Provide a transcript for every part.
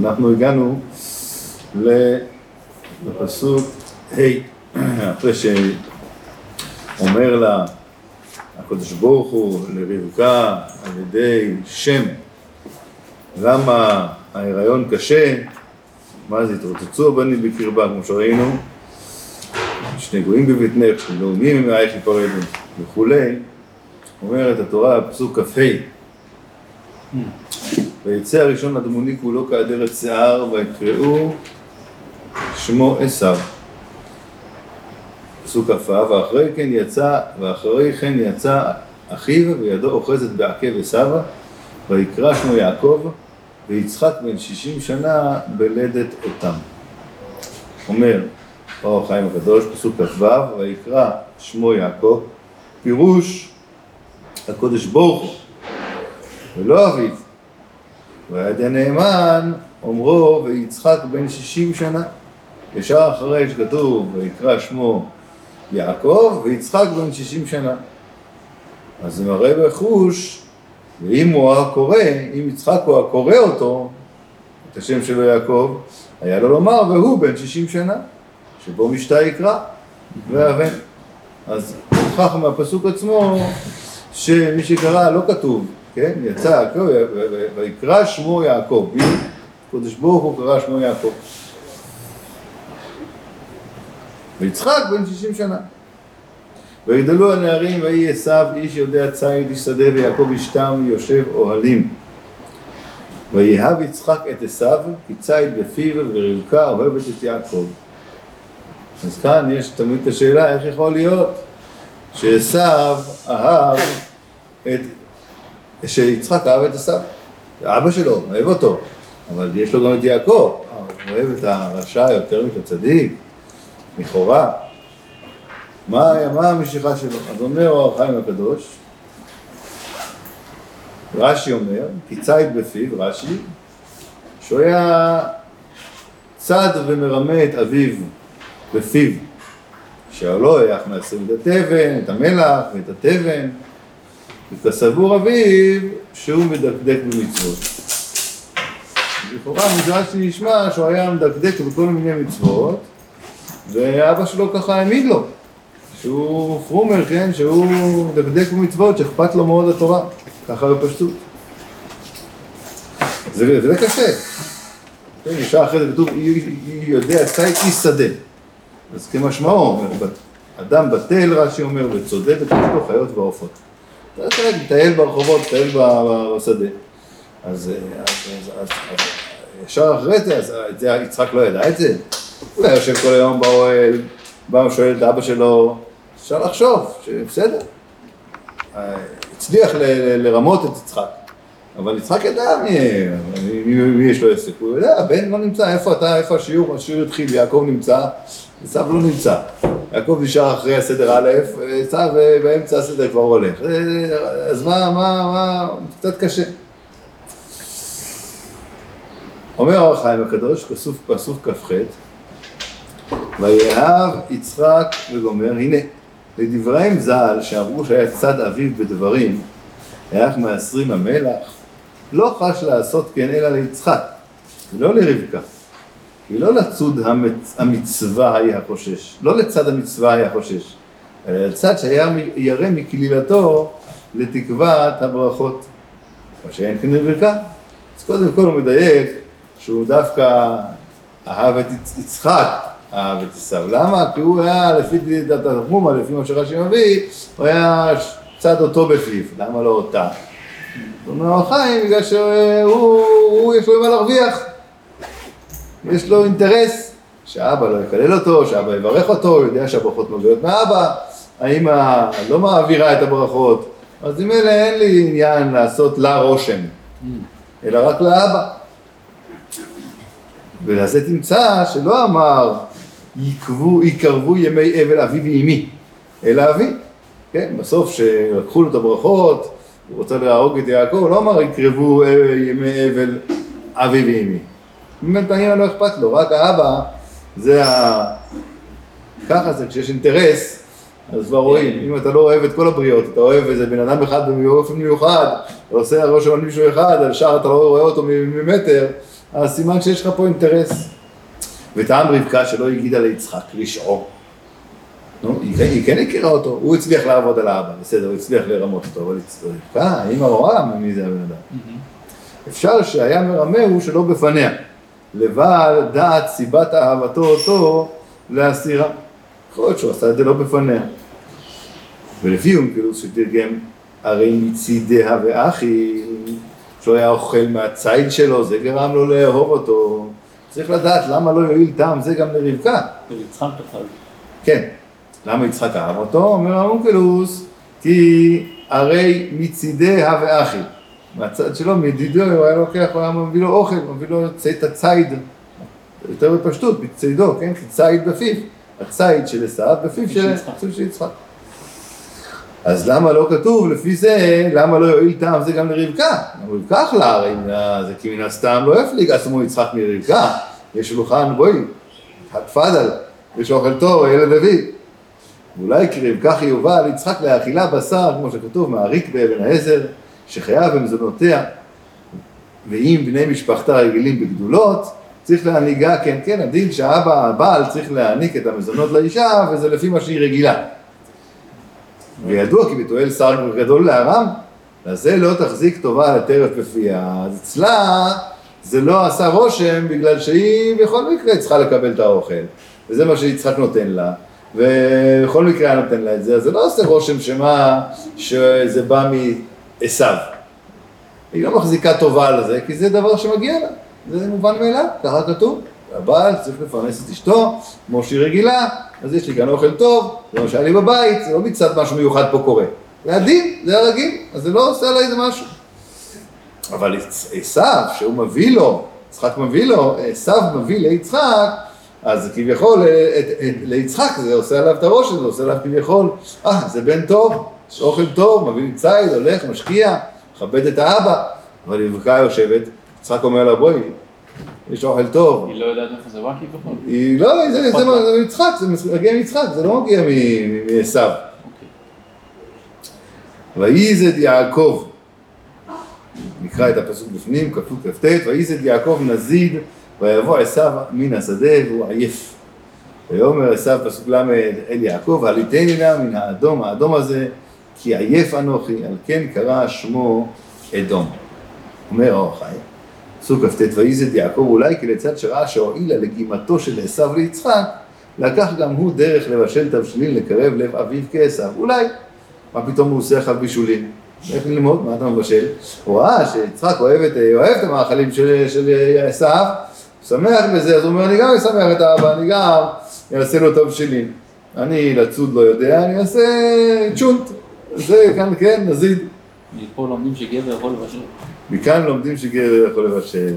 אנחנו הגענו לפסוק ה', אחרי שאומר לה הקדוש ברוך הוא לרבקה על ידי שם למה ההיריון קשה, מה זה התרוצצו הבנים בקרבה, כמו שראינו, שני גויים בבטנך, לאומים ממאייך יפרדו וכולי, אומרת התורה, פסוק כ"ה ויצא הראשון אדמוני כולו כאדרת שיער ויקראו שמו עשיו. פסוק כ"ו ואחרי כן יצא, ואחרי כן יצא אחיו וידו אוחזת בעקב עשיו ויקרא שמו יעקב ויצחק בן שישים שנה בלדת אותם. אומר אור החיים הקדוש, פסוק כ"ו, ויקרא שמו יעקב, פירוש הקודש ברוך הוא, ולא אביו. ויד הנאמן אומרו ויצחק בן שישים שנה. ישר אחרי שכתוב ויקרא שמו יעקב ויצחק בן שישים שנה. אז זה מראה בחוש ואם הוא הקורא, אם יצחק הוא הקורא אותו, את השם שלו יעקב, היה לו לומר, והוא בן שישים שנה, שבו משתה יקרא, ואבן. אז הוכח מהפסוק עצמו, שמי שקרא לא כתוב, כן? יצא יעקב, ויקרא שמו יעקב. קודש ברוך הוא קרא שמו יעקב. ויצחק בן שישים שנה. ויגדלו הנערים ויהי עשיו איש יודע ציד איש שדה ויעקב אשתם יושב אוהלים. ויהב יצחק את עשיו כי ציד בפיו ורבקה אוהבת את יעקב. אז כאן יש תמיד את השאלה איך יכול להיות שעשיו אהב את, שיצחק אהב את עשיו. אבא שלו, אוהב אותו, אבל יש לו גם את יעקב, הוא אוהב את הרשע יותר מאת הצדיק, לכאורה. מה, מה המשיכה שלו? אז אומר אור החיים הקדוש, רש"י אומר, כי ציד בפיו, רש"י, שהוא היה צד ומרמה את אביו בפיו, שהלא היה מעשרים את התבן, את המלח ואת התבן, וכסבור אביו שהוא מדקדק במצוות. לכאורה מדרש נשמע שהוא היה מדקדק בכל מיני מצוות, ואבא שלו ככה העמיד לו. שהוא פרומר, כן, שהוא מדקדק במצוות, שאכפת לו מאוד התורה, ככה בפשטות. זה, זה קשה. כן, ישר אחרי זה כתוב, יודע, צייק איש שדה. אז כמשמעו, אדם בטל, רש"י אומר, וצודק לו חיות ועופות. מטייל ברחובות, מטייל בשדה. אז, אז, ישר אחרי זה, אז את זה יצחק לא ידע את זה. הוא היה יושב כל היום באוהל, בא ושואל את אבא שלו, אפשר לחשוב שבסדר, הצליח לרמות את יצחק, אבל יצחק ידע מי יש לו עסק, הוא יודע, הבן לא נמצא, איפה אתה, איפה השיעור, השיעור התחיל, יעקב נמצא, עשיו לא נמצא, יעקב נשאר אחרי הסדר א', עשיו באמצע הסדר כבר הולך, אז מה, מה, מה, קצת קשה. אומר אור החיים הקדוש, פסוק כ"ח, ויאהב יצחק וגומר, הנה לדבריהם ז"ל, שאמרו שהיה צד אביו בדברים, היה מעשרים המלח, לא חש לעשות כן אלא ליצחק, ולא לרבקה. כי לא לצוד המצ... המצווה היה חושש, לא לצד המצווה היה חושש, אלא לצד שהיה ירא מקלילתו לתקוות הברכות. מה שאין כן רבקה. אז קודם כל הוא מדייק שהוא דווקא אהב את יצחק אהב את עשיו. למה? כי הוא היה, לפי דת התחמומה, לפי מה שרש"י מביא, הוא היה צד אותו בפיו. למה לא אותה? הוא אומר החיים, בגלל שהוא, יש לו מה להרוויח. יש לו אינטרס שאבא לא יקלל אותו, שאבא יברך אותו, הוא יודע שהברכות מגיעות מאבא, האמא לא מעבירה את הברכות, אז אם אלה אין לי עניין לעשות לה רושם, אלא רק לאבא. ולזה תמצא שלא אמר יקבו, יקרבו ימי אבל אבי ואימי, אלא אבי. כן, בסוף שלקחו לו את הברכות, הוא רוצה להרוג את יעקב, לא אמר יקרבו ימי אבל אבי ואימי. באמת האמא לא אכפת לו, רק האבא זה ה... ככה זה כשיש אינטרס, אז כבר רואים, אם אתה לא אוהב את כל הבריות, אתה אוהב איזה בן אדם אחד באופן מיוחד, אתה עושה ראש על מישהו אחד, על שאר אתה לא רואה אותו ממטר, אז סימן שיש לך פה אינטרס. וטעם רבקה שלא הגידה ליצחק רשעו. נו, היא, כן- היא כן הכירה אותו, הוא הצליח לעבוד על האבא, בסדר, הוא הצליח לרמות אותו, אבל רבקה, האמא רואה מי זה הבן אדם. אפשר שהיה מרמה הוא שלא בפניה. לבעל דעת סיבת אהבתו אותו להסירה. יכול להיות שהוא עשה את זה לא בפניה. ולפי אונקלוס שתרגם, הרי מצידיה ואחי, שהוא היה אוכל מהציד שלו, זה גרם לו לאהוב אותו. צריך לדעת למה לא יועיל טעם זה גם לרבקה. וליצחק בכלל. כן. למה יצחק אהב אותו? אומר האונקלוס, כי הרי מצידיה ואחי. מהצד שלו, מדידו, הוא היה לוקח, הוא היה מביא לו אוכל, מביא לו את הציד, יותר בפשטות, בצידו, כן? ציד בפיו. הציד של עשיו בפיו של יצחק. אז למה לא כתוב לפי זה, למה לא יועיל טעם זה גם לרבקה? רבקה אכלה הרי, זה כי מן הסתם לא יפליג עצמו יצחק מרבקה, יש שולחן, בואי, תפאדל, יש אוכל טוב, הילד אביב. ואולי כי רבקה חיובה על יצחק לאכילה בשר, כמו שכתוב, מעריק באבן העזר, שחייב במזונותיה, ואם בני משפחתה רגילים בגדולות, צריך להנהיגה, כן, כן, הדין שהאבא, הבעל צריך להעניק את המזונות לאישה, וזה לפי מה שהיא רגילה. וידוע כי בתואל שר גדול לארם, לזה לא תחזיק טובה לטרף בפיה. אז אצלה זה לא עשה רושם, בגלל שהיא בכל מקרה צריכה לקבל את האוכל, וזה מה שיצחק נותן לה. ובכל מקרה היה נותן לה את זה, אז זה לא עושה רושם שמה, שזה בא מעשיו. היא לא מחזיקה טובה על זה, כי זה דבר שמגיע לה, זה מובן מאליו, ככה כתוב. הבעל צריך לפרנס את אשתו, כמו שהיא רגילה, אז יש לי כאן אוכל טוב, זה מה שהיה לי בבית, זה לא מצד משהו מיוחד פה קורה. זה הדין, זה הרגיל, אז זה לא עושה לה איזה משהו. אבל עשיו, שהוא מביא לו, יצחק מביא לו, עשיו מביא ליצחק, אז כביכול ליצחק זה עושה עליו את הראש, זה עושה עליו כביכול, אה, זה בן טוב, יש אוכל טוב, מביא לי ציד, הולך, משקיע, מכבד את האבא, אבל רבקה יושבת, יצחק אומר לה, בואי, יש אוכל טוב. היא לא יודעת איפה זה בא כביכול? היא לא, זה יצחק, זה מגיע מיצחק, זה לא מגיע מעשו. אוקיי. וייזד יעקב, נקרא את הפסוק בפנים, כ"ט כ"ט, וייזד יעקב נזיד, ויבוא עשיו מן השדה והוא עייף. ויאמר עשיו פסוק ל' אל יעקב, עליתני נא מן האדום, האדום הזה, כי עייף אנוכי, על כן קרא שמו אדום. אומר האור החיים. פסוק כ"ט, וייזד יעקב אולי כי לצד שראה שהועילה לגימתו של עשיו ליצחק, לקח גם הוא דרך לבשל תבשילין לקרב לב אביו כעשיו. אולי, מה פתאום הוא עושה אחריו בישולים? איך ללמוד? מה אתה מבשל? הוא ראה שיצחק אוהב את, אוהב את המאכלים של עשיו, שמח בזה, אז הוא אומר, אני גם אשמח את האבא, אני גם אעשה לו תבשילין. אני לצוד לא יודע, אני אעשה צ'ונט. זה כאן, כן, נזיד. מפה לומדים שגבר יכול לבשל. מכאן לומדים שגבר יכול לבשל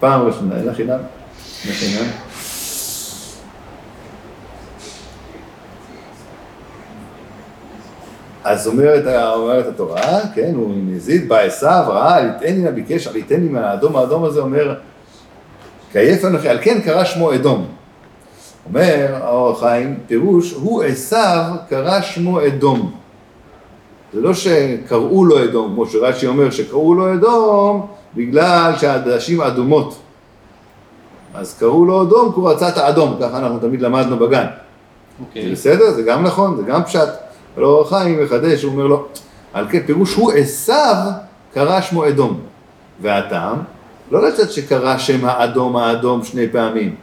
פעם ראשונה, אין לך חינם? אין לך חינם? אז אומרת, אומרת התורה, כן, הוא נזיד, בא עשיו, ראה, ליתני נא ביקש, ליתני מהאדום, האדום הזה אומר, כעייף אנוכי, על כן קרא שמו אדום. אומר האור החיים, פירוש, הוא עשיו קרא שמו אדום. זה לא שקראו לו אדום, כמו שרש"י אומר, שקראו לו אדום בגלל שהעדשים אדומות. אז קראו לו אדום כי הוא רצה את האדום, ככה אנחנו תמיד למדנו בגן. אוקיי. זה בסדר? זה גם נכון, זה גם פשט. אבל אור החיים מחדש, הוא אומר לו, על כן פירוש הוא עשיו קרא שמו אדום. והטעם, לא לצד שקרא שם האדום האדום שני פעמים,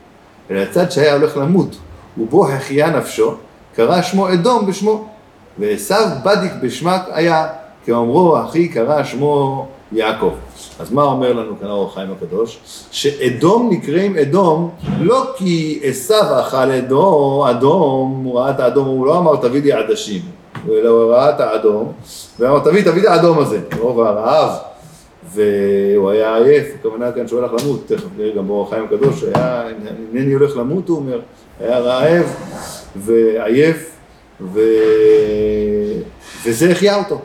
אלא לצד שהיה הולך למות, ובו החיה נפשו, קרא שמו אדום בשמו. ועשו בדיק בשמק היה, כאומרו, אחי קרא שמו יעקב. אז מה אומר לנו כאן האור החיים הקדוש? שאדום נקראים אדום לא כי עשו אכל אדום, אדום, הוא ראה את האדום, הוא לא אמר תביא לי עדשים, אלא הוא ראה את האדום, ואמר תביא, תביא את האדום הזה, מרוב הרעב, והוא היה עייף, הכוונה כאן שהוא הולך למות, תכף נראה גם באור החיים הקדוש, היה, הנני הולך למות, הוא אומר, היה רעב ועייף, ו... וזה החיה אותו.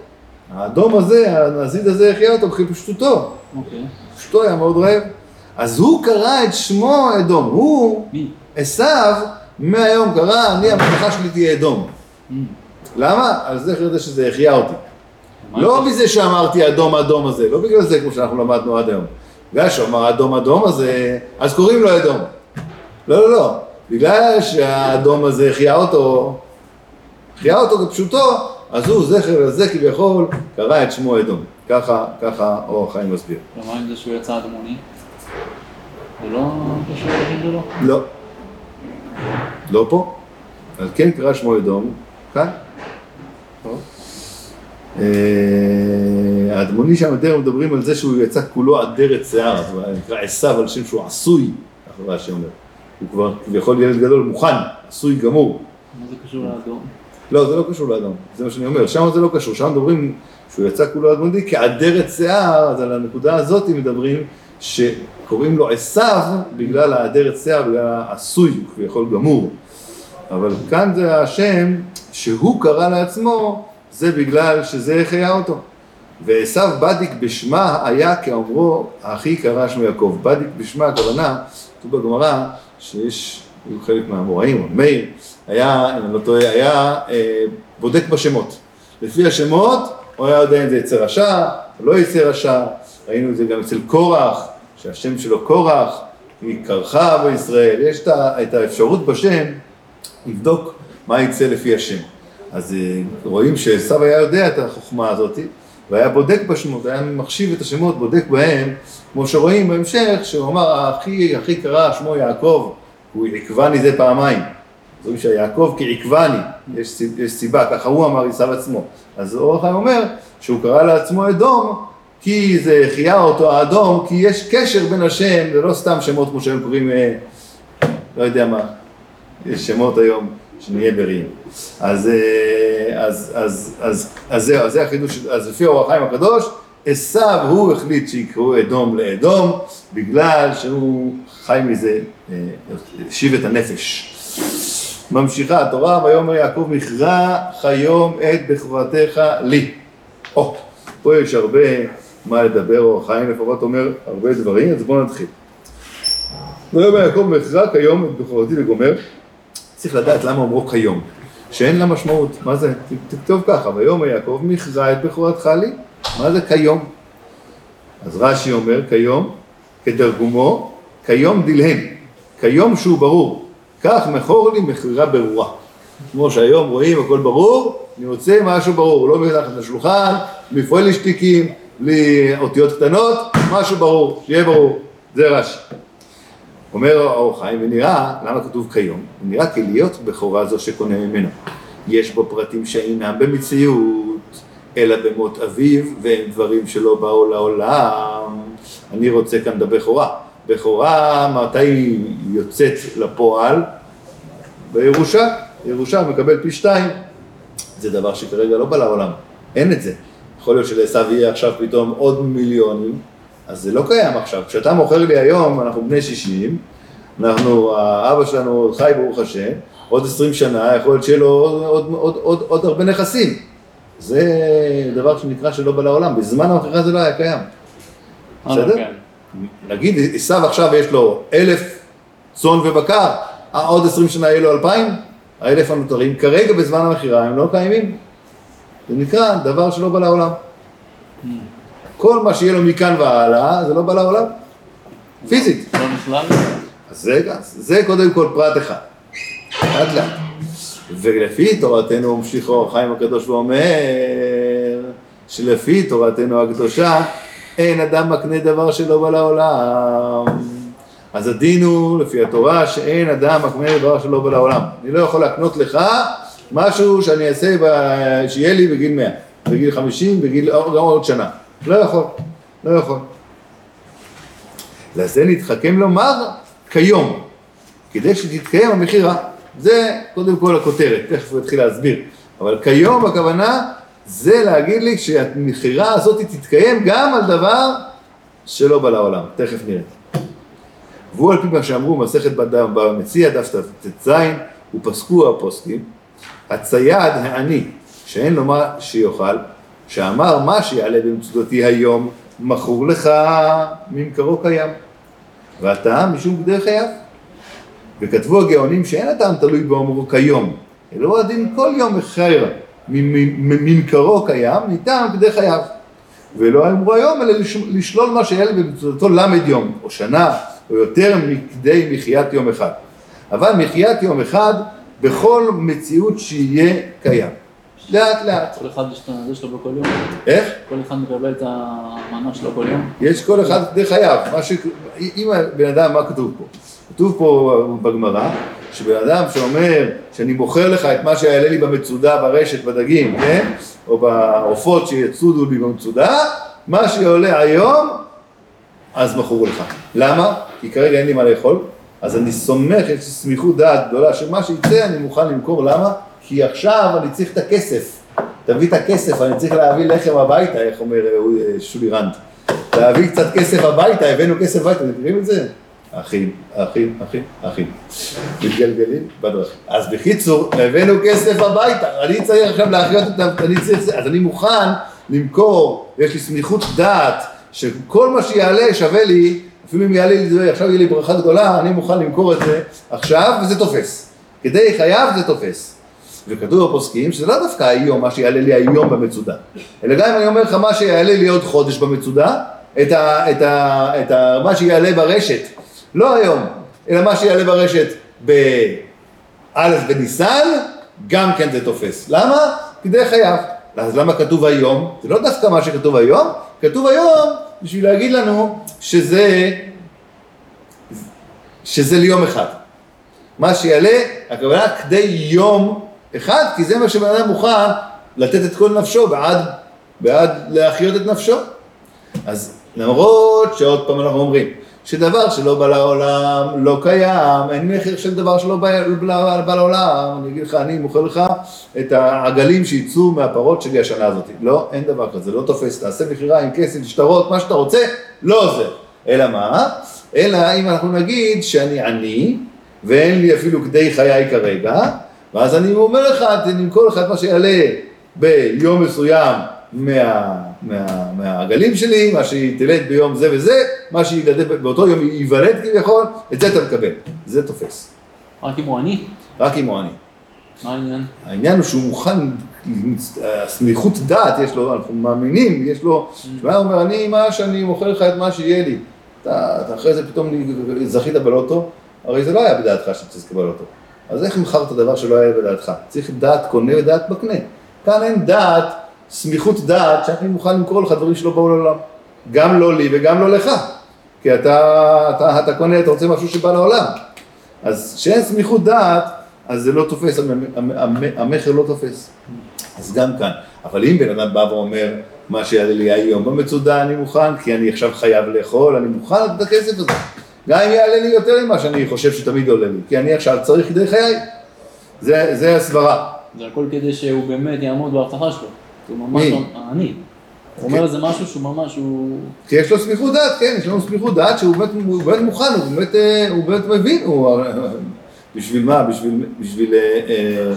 האדום הזה, הנזיד הזה החיה אותו בפשטותו. אוקיי. פשטו היה מאוד רעב. אז הוא קרא את שמו אדום. הוא? עשיו, מהיום קרא, אני המלאכה שלי תהיה אדום. Mm. למה? על זה שזה החיה אותי. לא מזה שאמרתי אדום אדום הזה, לא בגלל זה כמו שאנחנו למדנו עד היום. בגלל שהוא אמר אדום אדום הזה, אז קוראים לו אדום. לא, לא, לא. בגלל שהאדום הזה החיה אותו, החיה אותו כפשוטו, אז הוא זכר לזה כביכול קרא את שמו אדום. ככה, ככה אור החיים מסביר. ומה עם זה שהוא יצא אדמוני? זה לא קשור לחיים שלו? לא. לא פה. אז כן קרא שמו אדום, כאן. אה, האדמוני שם יותר מדברים על זה שהוא יצא כולו עדרת שיער, הוא נקרא עשיו על שם שהוא עשוי, ככה רש"י אומר. הוא כבר כביכול ילד גדול מוכן, עשוי גמור. מה זה קשור לאדום? לא, זה לא קשור לאדום, זה מה שאני אומר, שם זה לא קשור, שם מדברים שהוא יצא כולו אדמוני כעדרת שיער, אז על הנקודה הזאת מדברים שקוראים לו עשיו בגלל העדרת שיער, בגלל העשוי, כביכול גמור. אבל כאן זה השם שהוא קרא לעצמו, זה בגלל שזה החיה אותו. ועשיו בדיק בשמה היה כאומרו, האחי קרא שמו יעקב. בדיק בשמה, הכוונה, כתוב בגמרא, שיש, היו חלק מהאמוראים, או מאיר, היה, אם אני לא טועה, היה אה, בודק בשמות. לפי השמות, הוא היה יודע אם זה יצא רשע, או לא יצא רשע. ראינו את זה גם אצל קורח, שהשם שלו קורח, היא קרחה בישראל. יש את האפשרות בשם לבדוק מה יצא לפי השם. אז אה, רואים שעשו היה יודע את החוכמה הזאת, והיה בודק בשמות, היה מחשיב את השמות, בודק בהם, כמו שרואים בהמשך, שהוא אמר, אחי, אחי קרא שמו יעקב, הוא עקבני זה פעמיים. אז רואים שהיעקב כעקבני, יש, יש סיבה, ככה הוא אמר עשיו עצמו. אז אור החיים אומר שהוא קרא לעצמו אדום, כי זה החיה אותו האדום, כי יש קשר בין השם, זה לא סתם שמות כמו שהם קוראים, אה, לא יודע מה, יש שמות היום, שנהיה בריאים. אז, אה, אז, אז, אז, אז זהו, אז זה החידוש, אז לפי אור החיים הקדוש, עשיו הוא החליט שיקראו אדום לאדום, בגלל שהוא חי מזה, אה, השיב את הנפש. ממשיכה התורה, ויאמר יעקב מכרע חיום את בכורתך לי. או, פה יש הרבה מה לדבר, אור החיים לפחות אומר הרבה דברים, אז בואו נתחיל. ויאמר יעקב מכרע כיום את בכורתי לגומר, צריך לדעת למה אומרו כיום, שאין לה משמעות, מה זה? תכתוב ככה, ויאמר יעקב מכרע את בכורתך לי, מה זה כיום? אז רש"י אומר כיום, כתרגומו, כיום דילהם, כיום שהוא ברור, כך מכור לי מכירה ברורה. כמו שהיום רואים הכל ברור, אני רוצה משהו ברור, לא מתחת לשולחן, מפועל לי שטיקים, לי אותיות קטנות, משהו ברור, שיהיה ברור, זה רש"י. אומר האור חיים, ונראה, למה כתוב כיום? נראה כלהיות בכורה זו שקונה ממנו. יש בו פרטים שאינם במציאות, אלא במות אביו, והם דברים שלא באו לעולם. אני רוצה כאן בבכורה. בכורה, מתי היא יוצאת לפועל? בירושה. ירושה מקבל פי שתיים. זה דבר שכרגע לא בא לעולם, אין את זה. יכול להיות שלעשו יהיה עכשיו פתאום עוד מיליונים, אז זה לא קיים עכשיו. כשאתה מוכר לי היום, אנחנו בני 60, אנחנו, האבא שלנו חי ברוך השם, עוד 20 שנה, יכול להיות שיהיה לו עוד, עוד, עוד, עוד, עוד הרבה נכסים. זה דבר שנקרא שלא בא לעולם, בזמן המכירה זה לא היה קיים. אה, בסדר? נגיד עשו עכשיו יש לו אלף צאן ובקר, עוד עשרים שנה יהיה לו אלפיים, האלף הנותרים, כרגע בזמן המכירה הם לא קיימים. זה נקרא דבר שלא בא לעולם. כל מה שיהיה לו מכאן והלאה, זה לא בא לעולם. פיזית. לא נכלל? אז רגע, זה קודם כל פרט אחד. לאט לאט. ולפי תורתנו ממשיך אור החיים הקדוש ואומר שלפי תורתנו הקדושה אין אדם מקנה דבר שלא בא לעולם. אז הדין הוא לפי התורה שאין אדם מקנה דבר שלא בא לעולם. אני לא יכול להקנות לך משהו שאני אעשה, ב... שיהיה לי בגיל 100, בגיל 50, בגיל גם עוד שנה. לא יכול, לא יכול. לזה נתחכם לומר כיום, כדי שתתקיים המכירה. זה קודם כל הכותרת, תכף הוא יתחיל להסביר. אבל כיום הכוונה זה להגיד לי שהמכירה הזאת תתקיים גם על דבר שלא בא לעולם. תכף נראה. והוא על פי מה שאמרו מסכת בדם במציע דף ט"ז ופסקו הפוסקים הצייד העני שאין לו מה שיאכל שאמר מה שיעלה במצודתי היום מכור לך ממכרו קיים והטעם משום כדי חייו וכתבו הגאונים שאין הטעם תלוי באומרו כיום אלא הוא הדין כל יום מחיירה ממכרו קיים, ניתן כדי חייו. ולא אמרו היום, אלא לש- לשלול מה שהיה במצוותו למד יום, או שנה, או יותר מכדי מחיית יום אחד. אבל מחיית יום אחד בכל מציאות שיהיה קיים. לאט לאט. כל אחד יש את זה שלו בכל יום. איך? כל אחד מקבל את המנה שלו כל יום. יש כל אחד כדי חייו. מה ש... אם הבן אדם, מה כתוב פה? כתוב פה בגמרא, שבן אדם שאומר שאני מוכר לך את מה שיעלה לי במצודה, ברשת, בדגים, כן? או בעופות שיצודו לי במצודה, מה שעולה היום, אז מכרו לך. למה? כי כרגע אין לי מה לאכול, אז אני סומך, יש לי סמיכות דעת גדולה, שמה שיצא אני מוכן למכור, למה? כי עכשיו אני צריך את הכסף. תביא את הכסף, אני צריך להביא לחם הביתה, איך אומר אה, שולי רנד. להביא קצת כסף הביתה, הבאנו כסף הביתה, אתם מכירים את זה? אחים, אחים, אחים, אחים. מתגלגלים בדרכים. אז בקיצור, הבאנו כסף הביתה, אני צריך עכשיו להחיות אותם, אני צריך, אז אני מוכן למכור, יש לי סמיכות דעת, שכל מה שיעלה שווה לי, אפילו אם יעלה לי, זה, עכשיו יהיה לי ברכה גדולה, אני מוכן למכור את זה עכשיו, וזה תופס. כדי חייו זה תופס. וכתוב בפוסקים שזה לא דווקא היום, מה שיעלה לי היום במצודה, אלא גם אם אני אומר לך מה שיעלה לי עוד חודש במצודה, את ה, את ה, את ה, מה שיעלה ברשת, לא היום, אלא מה שיעלה ברשת באלף בניסן, גם כן זה תופס. למה? כדי חייו. אז למה כתוב היום? זה לא דווקא מה שכתוב היום, כתוב היום בשביל להגיד לנו שזה, שזה ליום אחד. מה שיעלה, הכוונה כדי יום אחד, כי זה מה שבן אדם מוכן לתת את כל נפשו בעד, בעד להחיות את נפשו. אז למרות שעוד פעם אנחנו אומרים, שדבר שלא בא לעולם לא קיים, אין מחיר של דבר שלא בא, בא, בא לעולם, אני אגיד לך, אני מוכר לך את העגלים שיצאו מהפרות שלי השנה הזאת. לא, אין דבר כזה, לא תופס, תעשה מכירה עם כסף, שטרות, מה שאתה רוצה, לא עוזר. אלא מה? אלא אם אנחנו נגיד שאני עני, ואין לי אפילו כדי חיי כרגע, ואז אני אומר לך, תמכור לך את מה שיעלה ביום מסוים מה, מה, מהעגלים שלי, מה שתלד ביום זה וזה, מה שיגדל באותו יום ייוולד כביכול, את זה אתה מקבל, זה תופס, רק אם הוא עני, רק אם הוא עני. מה העניין? העניין הוא שהוא מוכן, סמיכות דעת יש לו, אנחנו מאמינים, יש לו, הוא אומר, אני, מה שאני מוכר לך את מה שיהיה לי, אתה, אתה אחרי זה פתאום זכית בלוטו, הרי זה לא היה בדעתך שתזכה בלוטו. אז איך מכרת דבר שלא היה בדעתך? צריך דעת קונה ודעת מקנה. כאן אין דעת, סמיכות דעת, שאני מוכן למכור לך דברים שלא באו לעולם. גם לא לי וגם לא לך. כי אתה, אתה, אתה קונה, אתה רוצה משהו שבא לעולם. אז כשאין סמיכות דעת, אז זה לא תופס, המ- המ- המ- המכר לא תופס. אז גם כאן. אבל אם בן אדם בא ואומר, מה שיעלה לי היום במצודה אני מוכן, כי אני עכשיו חייב לאכול, אני מוכן את הכסף הזה. גם אם יעלה לי יותר ממה שאני חושב שתמיד עולה לי, כי אני עכשיו צריך כדי חיי. זה, זה הסברה. זה הכל כדי שהוא באמת יעמוד בהבטחה שלו. הוא ממש מי? לא, אני. הוא אומר איזה משהו שהוא ממש, הוא... כי יש לו סמיכות דעת, כן, יש לנו סמיכות דעת שהוא באמת, מוכן, הוא באמת, אה, הוא באמת מבין, הוא... בשביל מה? בשביל, בשביל אה, אה,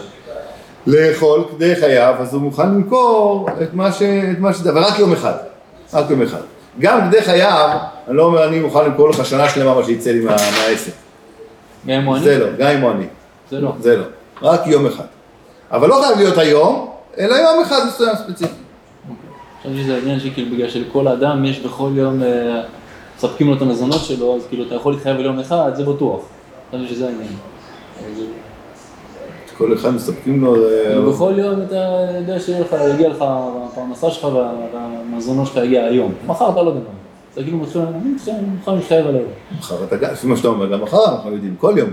לאכול כדי חייו, אז הוא מוכן למכור את מה ש... את מה ש... אבל רק יום אחד, רק יום אחד. גם כדי חייו, אני לא אומר אני מוכן למכור לך שנה שלמה מה שיצא לי מה, מהעסק. גם אם הוא עני? זה לא, גם אם הוא עני. זה לא. זה לא, רק יום אחד. אבל לא חייב להיות היום, אלא יום אחד מסוים ספציפי. חשבתי שזה עניין שכאילו בגלל שלכל אדם יש בכל יום, אה, מספקים לו את המזונות שלו, אז כאילו אתה יכול להתחייב על יום אחד, זה בטוח. חשבתי שזה העניין. כל אחד מספקים לו... אה, כאילו בכל יום אתה יודע שיהיה לך, יגיע לך, הפרנסה שלך וה- והמזונות שלך יגיע היום. מחר אתה לא יודע. זה כאילו מתחיל, אני מתחיל, אני מוכן להתחייב על היום. מחר אתה גם, לפי מה שאתה אומר, גם מחר אנחנו יודעים, כל יום.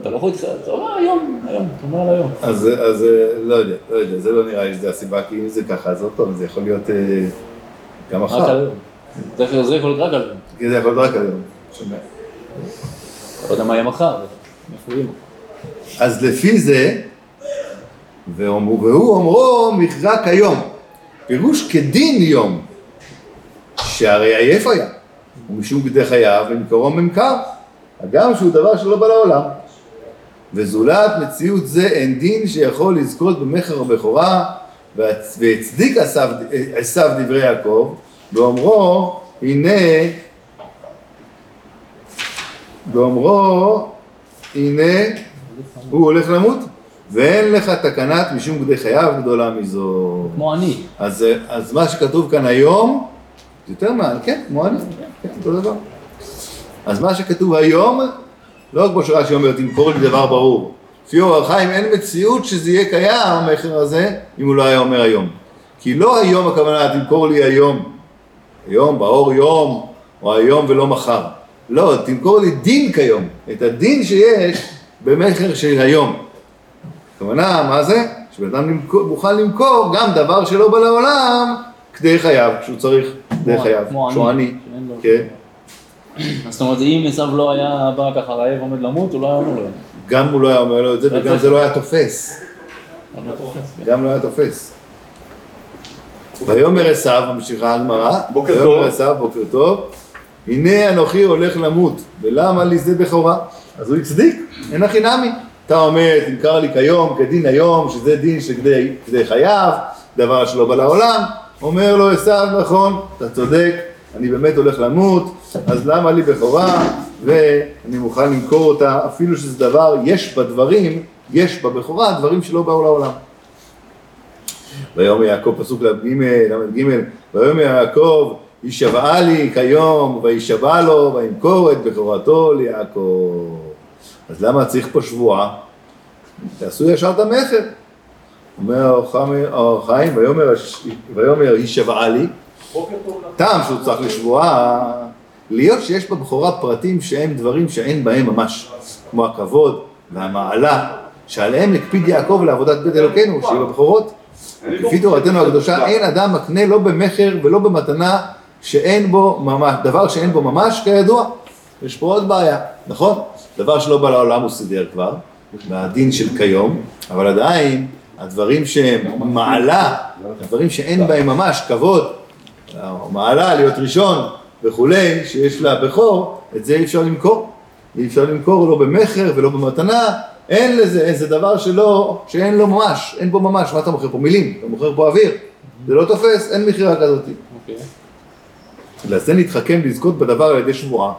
אתה לא יכול להתחייב, אתה אומר היום, היום, אתה אומר על היום. אז, אז אה, לא יודע, לא יודע, זה לא נראה לי שזה הסיבה, כי אם זה ככה, אז עוד פעם, זה יכול להיות אה, גם רק על. היום. זה יכול- להיות רק על היום. זה יכול להיות רק היום. שומע. אתה לא יודע מה יהיה מחר. אז לפי זה, והוא אומרו מכרה כיום, פירוש כדין יום, שהרי עייף היה, ומשום כדי חייו למקורו ממכר, הגם שהוא דבר שלא בא לעולם. וזולת מציאות זה אין דין שיכול לזכות במכר הבכורה, והצ- והצדיק עשיו דברי יעקב, באומרו הנה, באומרו הנה הוא הולך למות, ואין לך תקנת משום כדי חייו גדולה מזו. כמו אני. אז, אז מה שכתוב כאן היום, יותר מעל, כן, כמו אני, כן, אותו דבר. אז מה שכתוב היום, לא כמו שרש"י אומר, תמכור לי דבר ברור. לפי אור החיים אין מציאות שזה יהיה קיים, המכר הזה, אם הוא לא היה אומר היום. כי לא היום הכוונה, תמכור לי היום, היום, באור יום, או היום ולא מחר. לא, תמכור לי דין כיום, את הדין שיש במכר של היום. הכוונה, מה זה? שבן אדם מוכן למכור גם דבר שלא בא לעולם כדי חייו, כשהוא צריך כדי חייו, כשהוא עני. כן. אז זאת אומרת, אם עשיו לא היה בא ככה רעב עומד למות, הוא לא היה אומר לו. גם הוא לא היה אומר לו את זה, וגם זה לא היה תופס. לא כן. גם לא היה תופס. ויאמר עשיו, ממשיכה הגמרא, ויאמר. עשיו, בוקר טוב, הנה אנוכי הולך למות, ולמה לי זה בכורה? אז הוא הצדיק, אין הכי נמי. אתה אומר, תמכר לי כיום, כדין היום, שזה דין שכדי כדי חייו, דבר שלא בא לעולם. אומר לו עשיו, נכון, אתה צודק, אני באמת הולך למות, אז למה לי בכורה? ואני מוכן למכור אותה, אפילו שזה דבר, יש בדברים, יש בבכורה דברים שלא באו לעולם. ויאמר יעקב, פסוק ל"ג, ל"ג, ויאמר יעקב, יישבעה לי כיום, וישבע לו, וימכור את בכורתו ליעקב. אז למה צריך פה שבועה? תעשו ישר את המכר. אומר האור חיים- האור חיים, ויאמר, יישבעה לי. טעם שהוא צריך לשבועה, להיות שיש בבכורה פרטים שהם דברים שאין בהם ממש, כמו הכבוד והמעלה, שעליהם הקפיד יעקב לעבודת בית אלוקינו, שיהיו בבכורות. לפי תורתנו הקדושה אין אדם מקנה לא במכר ולא במתנה שאין בו ממש, דבר שאין בו ממש, כידוע. יש פה עוד בעיה, נכון? דבר שלא בא לעולם הוא סידר כבר, מהדין של כיום, אבל עדיין הדברים שהם מעלה, הדברים שאין בהם ממש, כבוד, מעלה, להיות ראשון וכולי, שיש לה בכור, את זה אי אפשר למכור. אי אפשר למכור לא במכר ולא במתנה, אין לזה, איזה דבר שלא, שאין לו ממש, אין בו ממש, מה אתה מוכר פה? מילים, אתה מוכר פה אוויר, זה לא תופס, אין מכירה כזאת. אוקיי. לזה נתחכם לזכות בדבר על ידי שבועה.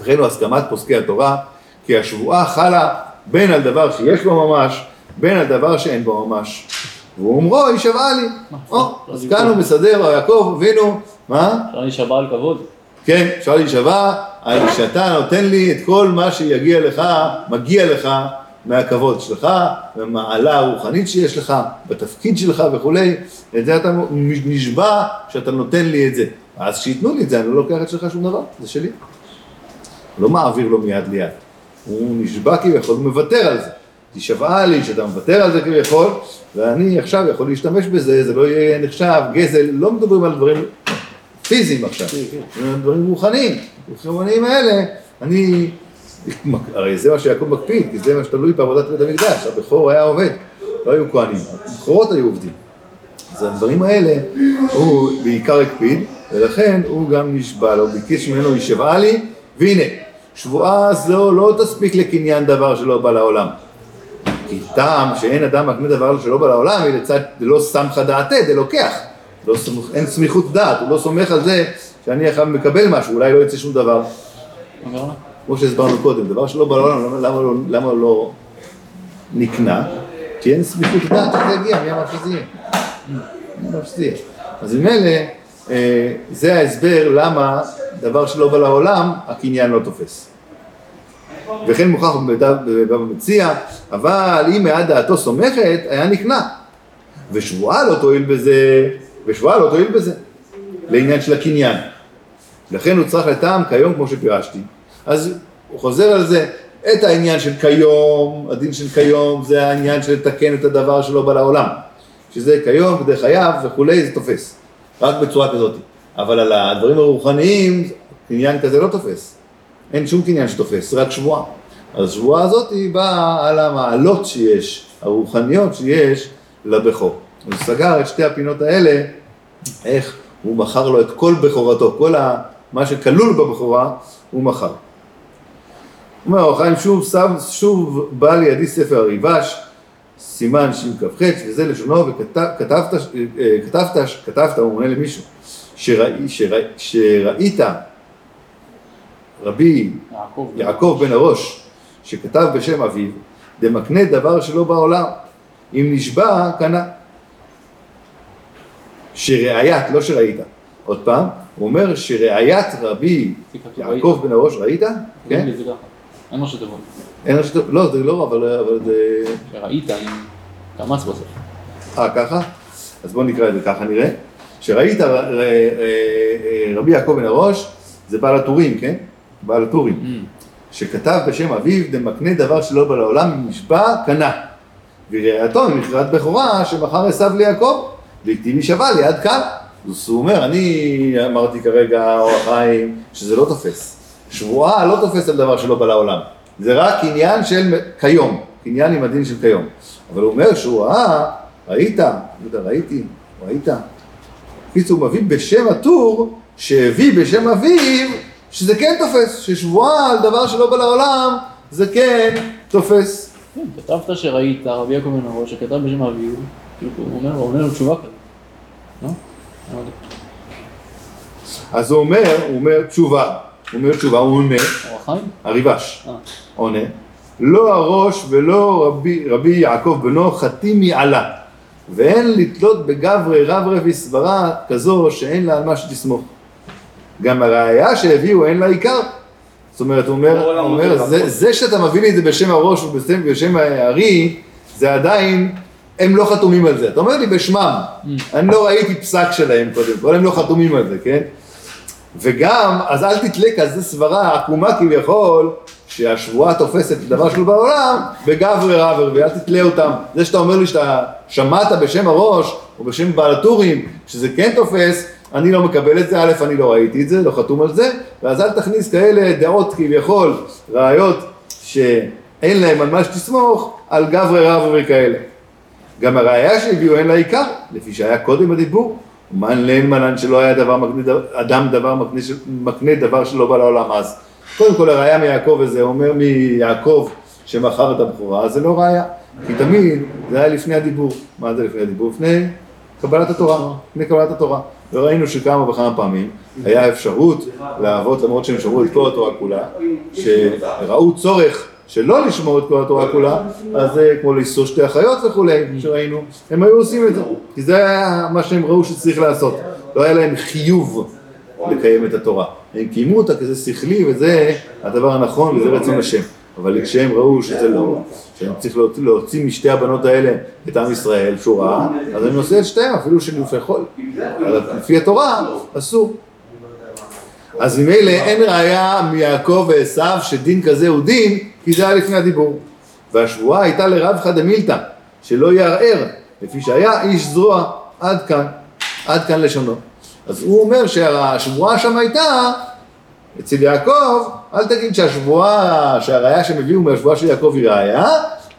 וכן הוא הסכמת פוסקי התורה, כי השבועה חלה בין על דבר שיש בו ממש, בין על דבר שאין בו ממש. והוא אומרו, היא שווה לי. או, אז כאן הוא מסדר, יעקב אבינו, מה? אפשר להישבע על כבוד. כן, אפשר להישבע על שאתה נותן לי את כל מה שיגיע לך, מגיע לך מהכבוד שלך, מהמעלה הרוחנית שיש לך, בתפקיד שלך וכולי, את זה אתה נשבע שאתה נותן לי את זה. אז שייתנו לי את זה, אני לא לוקח את שלך שום דבר, זה שלי. לא מעביר לו מיד ליד. הוא נשבע כביכול, הוא מוותר על זה. תשבעה לי שאתה מוותר על זה כביכול, ואני עכשיו יכול להשתמש בזה, זה לא יהיה נחשב, גזל, לא מדברים על דברים פיזיים עכשיו, דברים רוחניים, הרוחניים האלה, אני, הרי זה מה שיעקב מקפיד, כי זה מה שתלוי בעבודת בית המקדש, הבכור היה עובד, לא היו כהנים, הבכורות היו עובדים. אז הדברים האלה הוא בעיקר הקפיד, ולכן הוא גם נשבע לו, ביקש ממנו ישבעה לי, והנה, שבועה זו לא תספיק לקניין דבר שלא בא לעולם. כי טעם שאין אדם מקנה דבר שלא בא לעולם, היא לצד לא סמכא דעתה, דלוקח. לא סמוך, אין סמיכות דעת, הוא לא סומך על זה שאני עכשיו מקבל משהו, אולי לא יצא שום דבר. כמו שהסברנו קודם, דבר שלא בא לעולם, למה, למה, לא, למה לא נקנה? כי אין סמיכות דעת שזה יגיע, מי אמר שזה יהיה? מי אמר שזה יהיה? אז ממילא, אה, זה ההסבר למה דבר שלא בא לעולם, הקניין לא תופס. וכן מוכרח במציע, אבל אם מעט דעתו סומכת, היה נקנה. ושבועה לא תועיל בזה, ושבועה לא תועיל בזה, לעניין של הקניין. לכן הוא צריך לטעם כיום כמו שפירשתי. אז הוא חוזר על זה, את העניין של כיום, הדין של כיום זה העניין של לתקן את הדבר שלא בא לעולם. שזה כיום, כדי חייו וכולי, זה תופס. רק בצורה כזאת. אבל על הדברים הרוחניים, קניין כזה לא תופס. אין שום קניין שתופס, רק שבועה. אז השבועה הזאת היא באה על המעלות שיש, הרוחניות שיש לבכור. הוא סגר את שתי הפינות האלה, איך הוא מכר לו את כל בכורתו, כל ה, מה שכלול בבכורה, הוא מכר. אומר, אור חיים שוב, שם, שוב בא לידי ספר הריבש, סימן שכ"ח, וזה לשונו, וכתבת, אה, כתבת, כתבת, הוא עונה למישהו, שראי, שראי, שראית רבי יעקב. יעקב בן הראש, שכתב בשם אביו, דמקנה דבר שלא בעולם. אם נשבע, קנה. שראיית, לא שראית. עוד פעם, הוא אומר שראיית רבי יעקב בן הראש, ראית? כן? כן? אין ראשי תיבות. אין ראשי תיבות, לא, זה לא, אבל, זה... שראית עם קמץ בסוף. אה, ככה? אז בואו נקרא את זה ככה נראה. שראית ר- ר- ר- רבי יעקב בן הראש, זה בעל הטורים, כן? בעל הטורים. Mm. שכתב בשם אביו, דמקנה דבר שלא בא לעולם, נשבע, קנה. וראייתו ממכירת בכורה שמכר עשיו ליעקב, והכתיב משווה ליד כאן. אז הוא אומר, אני אמרתי כרגע, אור החיים, שזה לא תופס. שבועה לא תופס על דבר שלא בא לעולם. זה רק עניין של כיום, עניין עם הדין של כיום. אבל הוא אומר שהוא ראה, ראית, יהודה ראיתי, ראית. בקיצור, הוא מביא בשם הטור, שהביא בשם אביו, שזה כן תופס, ששבועה על דבר שלא בא לעולם, זה כן תופס. כן, כתבת שראית, רבי יעקב בן שכתב בשם כאילו, הוא אומר הוא עונה לו תשובה כזאת. לא? אז הוא אומר, הוא אומר תשובה, הוא אומר תשובה, הוא עונה? הריבש אה. עונה, לא הראש ולא רבי, רבי יעקב בנו חתים מעלה, ואין לתלות בגברי רברי וסברה כזו שאין לה על מה שתסמוך. גם הראייה שהביאו אין לה עיקר. זאת אומרת, הוא אומר, הוא אומר זה, זה שאתה מביא לי את זה בשם הראש ובשם בשם הארי, זה עדיין, הם לא חתומים על זה. אתה אומר לי בשמם, אני לא ראיתי פסק שלהם קודם כל, הם לא חתומים על זה, כן? וגם, אז אל תתלה כזה סברה עקומה כביכול, שהשבועה תופסת דבר שלו בעולם, בגברי רבר, ואל תתלה אותם. זה שאתה אומר לי שאתה שמעת בשם הראש, או בשם בעל הטורים, שזה כן תופס, אני לא מקבל את זה, א', אני לא ראיתי את זה, לא חתום על זה, ואז אל תכניס כאלה דעות כביכול, ראיות שאין להם על מה שתסמוך, על גברי רבר וכאלה. גם הראייה שהביאו אין לה עיקר, לפי שהיה קודם הדיבור. מן לאין מלן שלא היה דבר מקנה, אדם דבר מקנה, מקנה דבר שלא בא לעולם אז. קודם כל הראייה מיעקב הזה, אומר מיעקב שמכר את הבכורה, זה לא ראייה. כי תמיד זה היה לפני הדיבור. מה זה לפני הדיבור? לפני קבלת התורה. לפני קבלת התורה. וראינו שכמה וכמה פעמים היה אפשרות לאבות, למרות שהם שמרו את כל התורה כולה, שראו צורך שלא לשמור את כל התורה כולה, אז זה כמו לאסור שתי אחיות וכולי, שראינו, הם היו עושים את זה, כי זה היה מה שהם ראו שצריך לעשות, לא היה להם חיוב לקיים את התורה, הם קיימו אותה כי זה שכלי וזה הדבר הנכון וזה רצון השם, אבל כשהם ראו שזה לא, שהם צריך להוציא, משתי הבנות האלה את עם ישראל שורה, אז הם עושים את שתיהם אפילו חול, אבל לפי התורה אסור. אז ממילא אין ראיה מיעקב ועשיו שדין כזה הוא דין, כי זה היה לפני הדיבור. והשבועה הייתה לרבחא דמילתא, שלא יערער, לפי שהיה איש זרוע, עד כאן, עד כאן לשונו. אז הוא אומר שהשבועה שם הייתה, אצל יעקב, אל תגיד שהשבועה, שהראיה שהם הביאו מהשבועה של יעקב היא ראיה,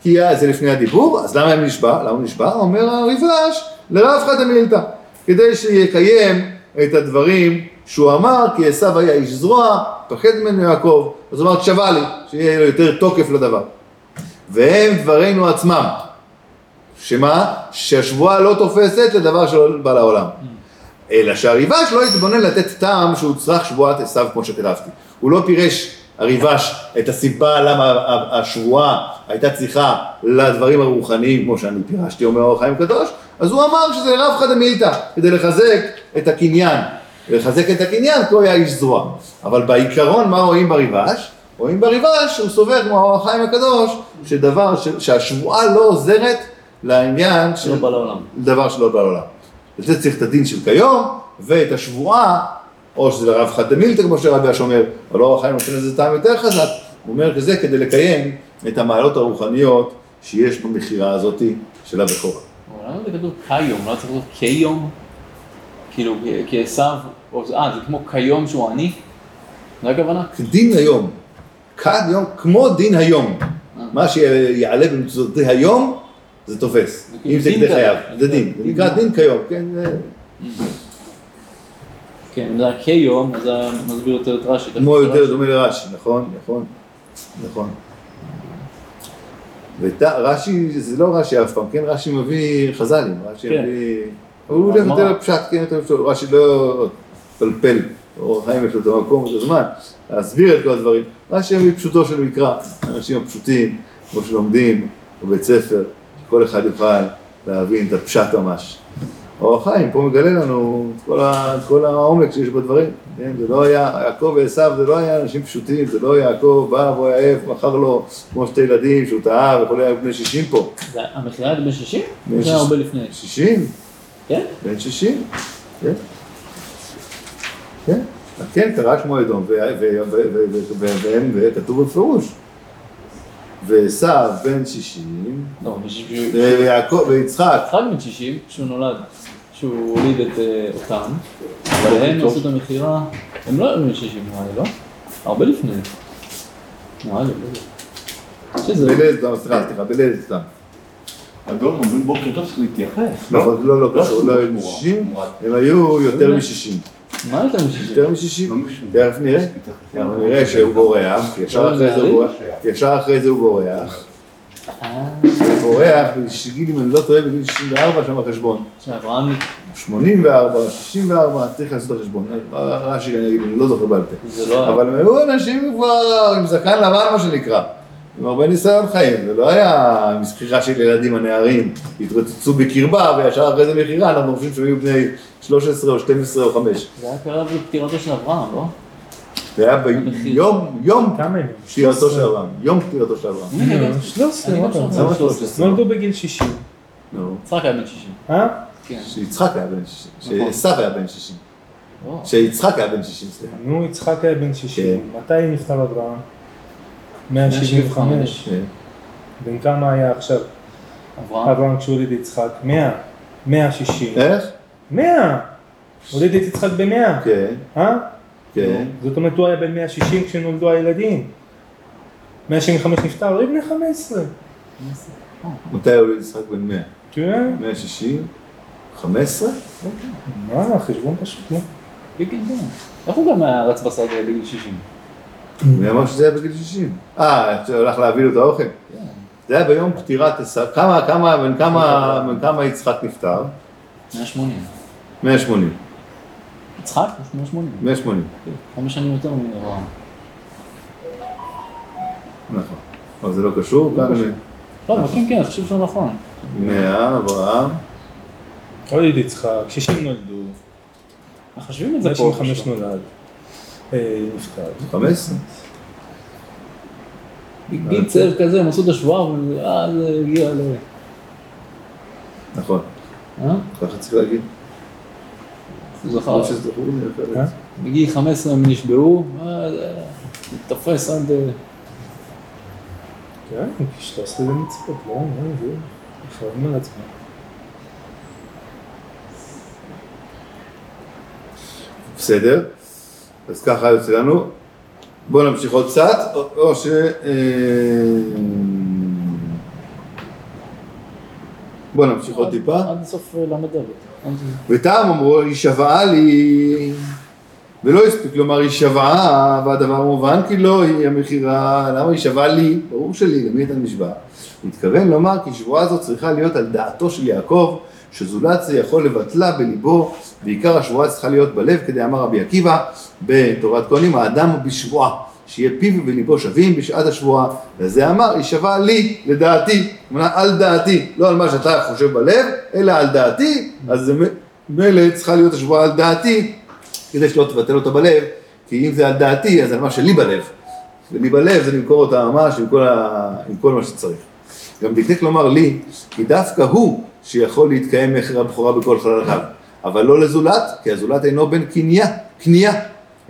כי זה לפני הדיבור, אז למה הם נשבע? למה הוא נשבע? אומר הריבש, לרבחא דמילתא, כדי שיקיים את הדברים שהוא אמר, כי עשיו היה איש זרוע, פחד ממנו יעקב, אז הוא אמר, שווה לי, שיהיה לו יותר תוקף לדבר. והם דברינו עצמם, שמה? שהשבועה לא תופסת לדבר שלא בא לעולם. אלא שהריבש לא התבונן לתת טעם שהוא צריך שבועת עשיו כמו שכתבתי. הוא לא פירש, הריבש, את הסיבה למה השבועה הייתה צריכה לדברים הרוחניים, כמו שאני פירשתי, אומר אור חיים קדוש, אז הוא אמר שזה רבחא דמילתא, כדי לחזק את הקניין. לחזק את הקניין, כי הוא היה איש זרוע. אבל בעיקרון, מה רואים בריבש? רואים בריבש שהוא סובר כמו האור החיים הקדוש, שדבר, ש- שהשבועה לא עוזרת לעניין של לא בא לעולם. דבר שלא בא לעולם. לזה צריך את הדין של כיום, ואת השבועה, או שזה לרב חד דמילתא, כמו שרבי אש אומר, אבל לא החיים נותן לזה טעם יותר חזק, הוא אומר כזה כדי לקיים את המעלות הרוחניות שיש במכירה הזאת של הבכורה. למה זה כתוב כיום? לא צריך לכתוב כיום? כאילו, כעשיו, זה- אה, זה כמו כיום שהוא עני? זו הכוונה? דין היום, כד יום, כמו דין היום. מה שיעלה במצוותי היום, זה תופס. זה כאילו אם זה כדי. חייו, זה דין. זה נקרא דין כיום, כן? זה- כן, אם זה היה כיום, אז זה מסביר יותר את רש"י. כמו יותר דומה לרש"י, נכון, נכון, נכון. ורש"י, זה לא רש"י אף פעם, כן, רש"י מביא חז"לים, רש"י כן. מביא... הוא הולך. יותר לפשט, כן, יותר לפשט, רש"י לא פלפל, אור החיים יש לו את המקום ואת הזמן, להסביר את כל הדברים. רש"י מביא פשוטו של מקרא, האנשים הפשוטים, כמו שלומדים בבית ספר, שכל אחד יוכל להבין את הפשט ממש. אור החיים פה מגלה לנו את כל, ה, את כל העומק שיש בדברים, כן? זה לא היה, יעקב ועשו זה לא היה אנשים פשוטים, זה לא יעקב בא והוא היה עייף, מכר לו כמו שתי ילדים שהוא טעה וכולי, היה בני 60 פה. המכירה הייתה בן 60? בן זה היה. הרבה לפני. 60? כן? בן 60, כן. כן, כן, קרה כמו אדום, והם- וכתוב בפירוש. ועשו בן 60, לא, ויצחק, יצחק בן 60, כשהוא נולד, שהוא הוליד את אה, אותם, אבל הם עשו את המכירה, הם לא היו בן 60 נראה לי, לא? הרבה לפני. נראה לי, לא יודע. בליל סליחה, סליחה, בליל סתם. אדון אומרים בוקר טוב צריך להתייחס. נכון, לא, לא קשור, לא היו תמורה, 60, תמורה. הם היו יותר מ-60. מה 60? יותר מ-60? לא משנה. תכף נראה. אנחנו נראה שהוא בורח, כי ישר אחרי זה הוא בורח, הוא בורח. אה, בגיל, אם אני לא טועה, בגיל 64 שם החשבון. שאברהם, 84, 64, צריך לעשות את החשבון. רש"י אני לא זוכר בעל פה. זה לא... אבל הם היו אנשים כבר עם זקן לבן, מה שנקרא. עם הרבה ניסיון חיים, זה לא היה מזכירה של ילדים הנערים, התרוצצו בקרבה וישר אחרי זה מכירה, אנחנו חושבים שהם היו בני 13 או 12 או 5. זה היה קרב לפטירתו של אברהם, לא? זה היה ביום, יום? פטירתו של אברהם, יום פטירתו של אברהם. אני גם- 13, אני מה גם אתה שם רוצה? למה 13. 13? נולדו בגיל 60. נו, יצחק היה בן 60. אה? כן. שיצחק היה בן 60, נכון. שעשו היה בן 60, לא. שיצחק היה בן 60, סליחה. נו, יצחק היה בן 60. מתי נפטר אברהם? 175. כן. בן כמה היה עכשיו אברהם. אברהם כשהוא הוליד יצחק? 100. 160. איך? 100! הוליד את יצחק ב-100. כן, אה? כן. זאת אומרת הוא היה בן 160 כשנולדו הילדים. 175 נפטר, הוא היה בני 15. מתי הוא יצחק בן 100? כן. 160? 15? מה, חשבון פשוט, לא? כן, כן, כן. איך הוא גם רץ בסדר בגיל 60? מי אמר שזה היה בגיל 60? אה, שהלך להביא לו את האוכל? כן. זה היה ביום פטירת עשו, כמה, כמה, בן כמה, בן כמה יצחק נפטר? 180. 180. יצחק? 180. 180, כן, חמש שנים יותר מאברהם. נכון. אבל זה לא קשור, לא, אבל כן, כן, אני חושב שזה נכון. 100, אברהם, הוליד יצחק, 60 נולדו, מחשבים את זה פה. 165 נולד. אה, נפטר. 15. גיל צעיר כזה, הם עשו את השבועה, ואז זה הגיע ל... נכון, אה? ככה צריך להגיד. זכר. אחרת. אה? בגיל 15 הם נשבעו, אה, תופס עד... אה, כן, 13 זה מצוות, לא? מה זה? חייבים על עצמם. בסדר, אז ככה יוצא לנו. בואו נמשיך עוד קצת, או- או ש... אה, בואו נמשיך עוד טיפה. עד סוף אה, ל"ד. וטעם אמרו, היא שבעה לי, ולא הספיק לומר היא שבעה, והדבר מובן כי לא היא המכירה, למה היא שבעה לי? ברור שלי, למי הייתה נשבע? הוא התכוון לומר כי שבועה זו צריכה להיות על דעתו של יעקב, שזולת זה יכול לבטלה בליבו, ועיקר השבועה צריכה להיות בלב, כדי אמר רבי עקיבא, בתורת כהנים, האדם הוא בשבועה, שיהיה פיו וליבו שווים בשעת השבועה, וזה אמר, היא שווה לי, לדעתי, על דעתי, לא על מה שאתה חושב בלב, אלא על דעתי, אז מילא צריכה להיות השבועה על דעתי, כדי שלא תבטל אותה בלב, כי אם זה על דעתי, אז על מה שלי בלב. ולי בלב זה למכור אותה ממש עם כל, ה... עם כל מה שצריך. גם דקדק לומר לי, כי דווקא הוא שיכול להתקיים מכר הבכורה בכל חלליו, אבל לא לזולת, כי הזולת אינו בן קנייה, קנייה,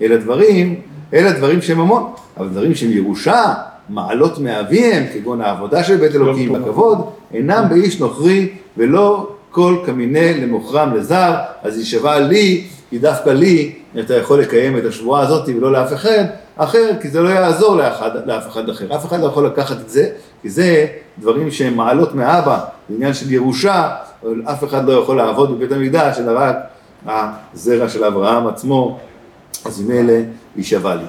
אלא דברים, אלא דברים שהם ממון, אבל דברים שהם ירושה, מעלות מאביהם, כגון העבודה של בית אלוקים, הכבוד, אינם באיש נוכרי, ולא כל קמיני למוכרם לזר, אז יישבע לי, כי דווקא לי אתה יכול לקיים את השבועה הזאת ולא לאף אחד אחר, כי זה לא יעזור לאחד, לאף אחד אחר. אף אחד לא יכול לקחת את זה, כי זה דברים שהם מעלות מאבא, זה עניין של ירושה, אבל אף אחד לא יכול לעבוד בבית המקדש, אלא רק הזרע של אברהם עצמו, אז ממילא יישבע לי.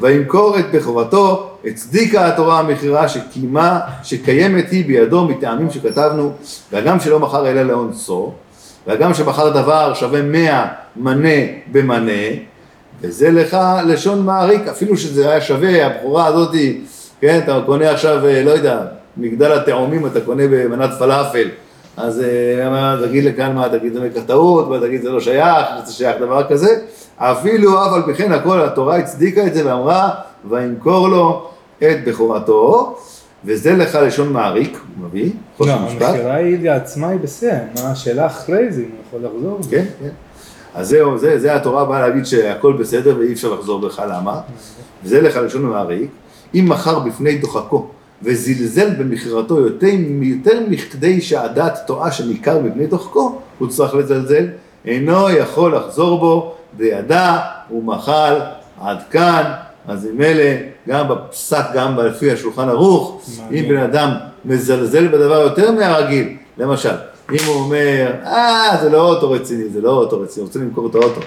וימכור את בכורתו, הצדיקה התורה המכירה שקיימה, שקיימת היא בידו מטעמים שכתבנו, והגם שלא מכר אלא לאונסו, והגם שמכר דבר שווה מאה מנה במנה, וזה לך לשון מעריק, אפילו שזה היה שווה, הבכורה הזאתי, כן, אתה קונה עכשיו, אה, לא יודע, מגדל התאומים אתה קונה במנת פלאפל. אז אה, תגיד לכאן מה, תגיד זה מקח טעות, מה תגיד זה לא שייך, זה שייך דבר כזה. אפילו אף על פי כן הכל, התורה הצדיקה את זה ואמרה, וימכור לו את בכורתו, וזה לך לשון מעריק, הוא מביא, חוש לא, המשפט. המכירה היא לעצמה היא בסדר, מה השאלה אחרי זה, אם הוא יכול לחזור? כן, כן. אז זהו, זה, זה התורה באה להגיד שהכל בסדר ואי אפשר לחזור בך, למה? וזה לך לשון מעריק, אם מכר בפני דוחקו וזלזל במכירתו יותר, יותר מכדי שהדעת טועה שניכר בפני דוחקו, הוא צריך לזלזל, אינו יכול לחזור בו בידע ומחל עד כאן, אז עם אלה, גם בפסק, גם לפי השולחן ערוך, אם. בן אדם מזלזל בדבר יותר מהרגיל, למשל, אם הוא אומר, אה, זה לא אוטו רציני, זה לא אוטו רציני, רוצה למכור את האוטו.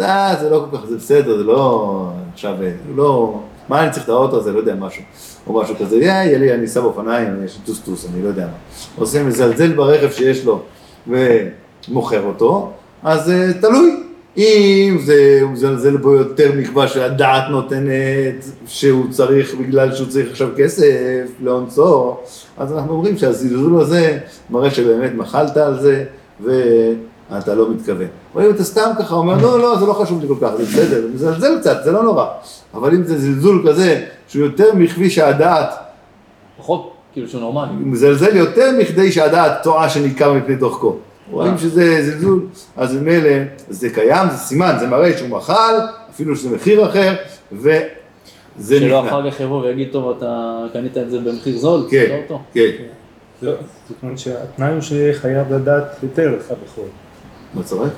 אה, זה לא כל כך, זה בסדר, זה לא, עכשיו, אה, לא, מה אני צריך את האוטו הזה, לא יודע, משהו. או משהו כזה, "יא, יהיה לי, אני אסע באופניים, יש לי טוסטוס, אני לא יודע מה. עושה מזלזל ברכב שיש לו ומוכר אותו, אז אה, תלוי. אם זה, הוא מזלזל בו יותר מכמה שהדעת נותנת, שהוא צריך, בגלל שהוא צריך עכשיו כסף לאונסו, אז אנחנו אומרים שהזלזול הזה מראה שבאמת מחלת על זה, ואתה לא מתכוון. אבל אם אתה סתם ככה אומר, לא, לא, זה לא חשוב לי כל כך, זה בסדר, זה מזלזל קצת, זה לא נורא. אבל אם זה זלזול כזה, שהוא יותר מכביש הדעת, פחות, כאילו שהוא נורמלי. הוא מזלזל יותר מכדי שהדעת טועה שניכר מפני דוחקו. רואים שזה זלזול, אז ממילא זה קיים, זה סימן, זה מראה שהוא מחל, אפילו שזה מחיר אחר, וזה שלא נכנע. אחר כך יבוא ויגיד, טוב, אתה קנית את זה במחיר זול, כן, אותו. כן, לא, זאת אומרת שהתנאי הוא שחייב לדעת את ערך הבכור. מה צורך?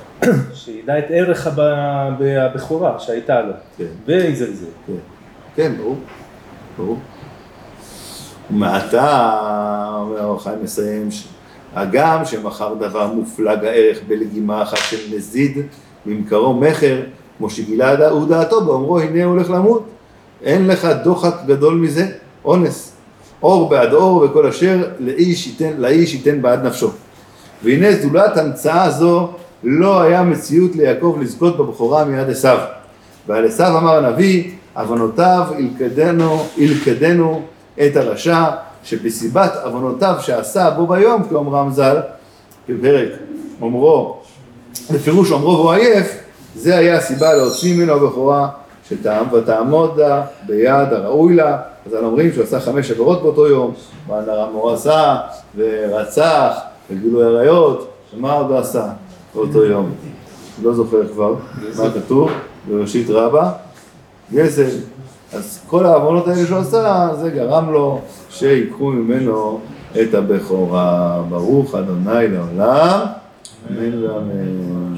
שידע את ערך הב- הבכורה שהייתה לו, כן. ויזלזל. כן, כן, ברור, ברור. ומעתה, אומר האור החיים מסיים, הגם שמכר דבר מופלג הערך בלגימה אחת של נזיד, ממכרו מכר, כמו שגילה הוא דעתו באומרו הנה הוא הולך למות, אין לך דוחק גדול מזה, אונס. אור בעד אור וכל אשר לאיש ייתן, לאיש ייתן בעד נפשו. והנה זולת המצאה זו לא היה מציאות ליעקב לזכות בבכורה מיד עשיו. ועל עשיו אמר הנביא, עוונותיו ילכדנו, ילכדנו את הרשע, שבסיבת עוונותיו שעשה בו ביום, כאומרם ז"ל, בפרק אומרו, בפירוש אומרו והוא עייף, זה היה הסיבה להוציא ממנו הבכורה שטעם ותעמודה ביד הראוי לה. אז אנחנו אומרים שהוא עשה חמש עבירות באותו יום, מה נרם הוא עשה, ורצח, וגילוי עריות, ומה עוד עשה באותו יום? לא זוכר כבר, מה כתוב? בראשית רבה, גזל. אז כל העוונות האלה שהוא עשה, זה גרם לו שיקחו ממנו את הבכורה. ברוך אדוני לעולם, אמן ואמן.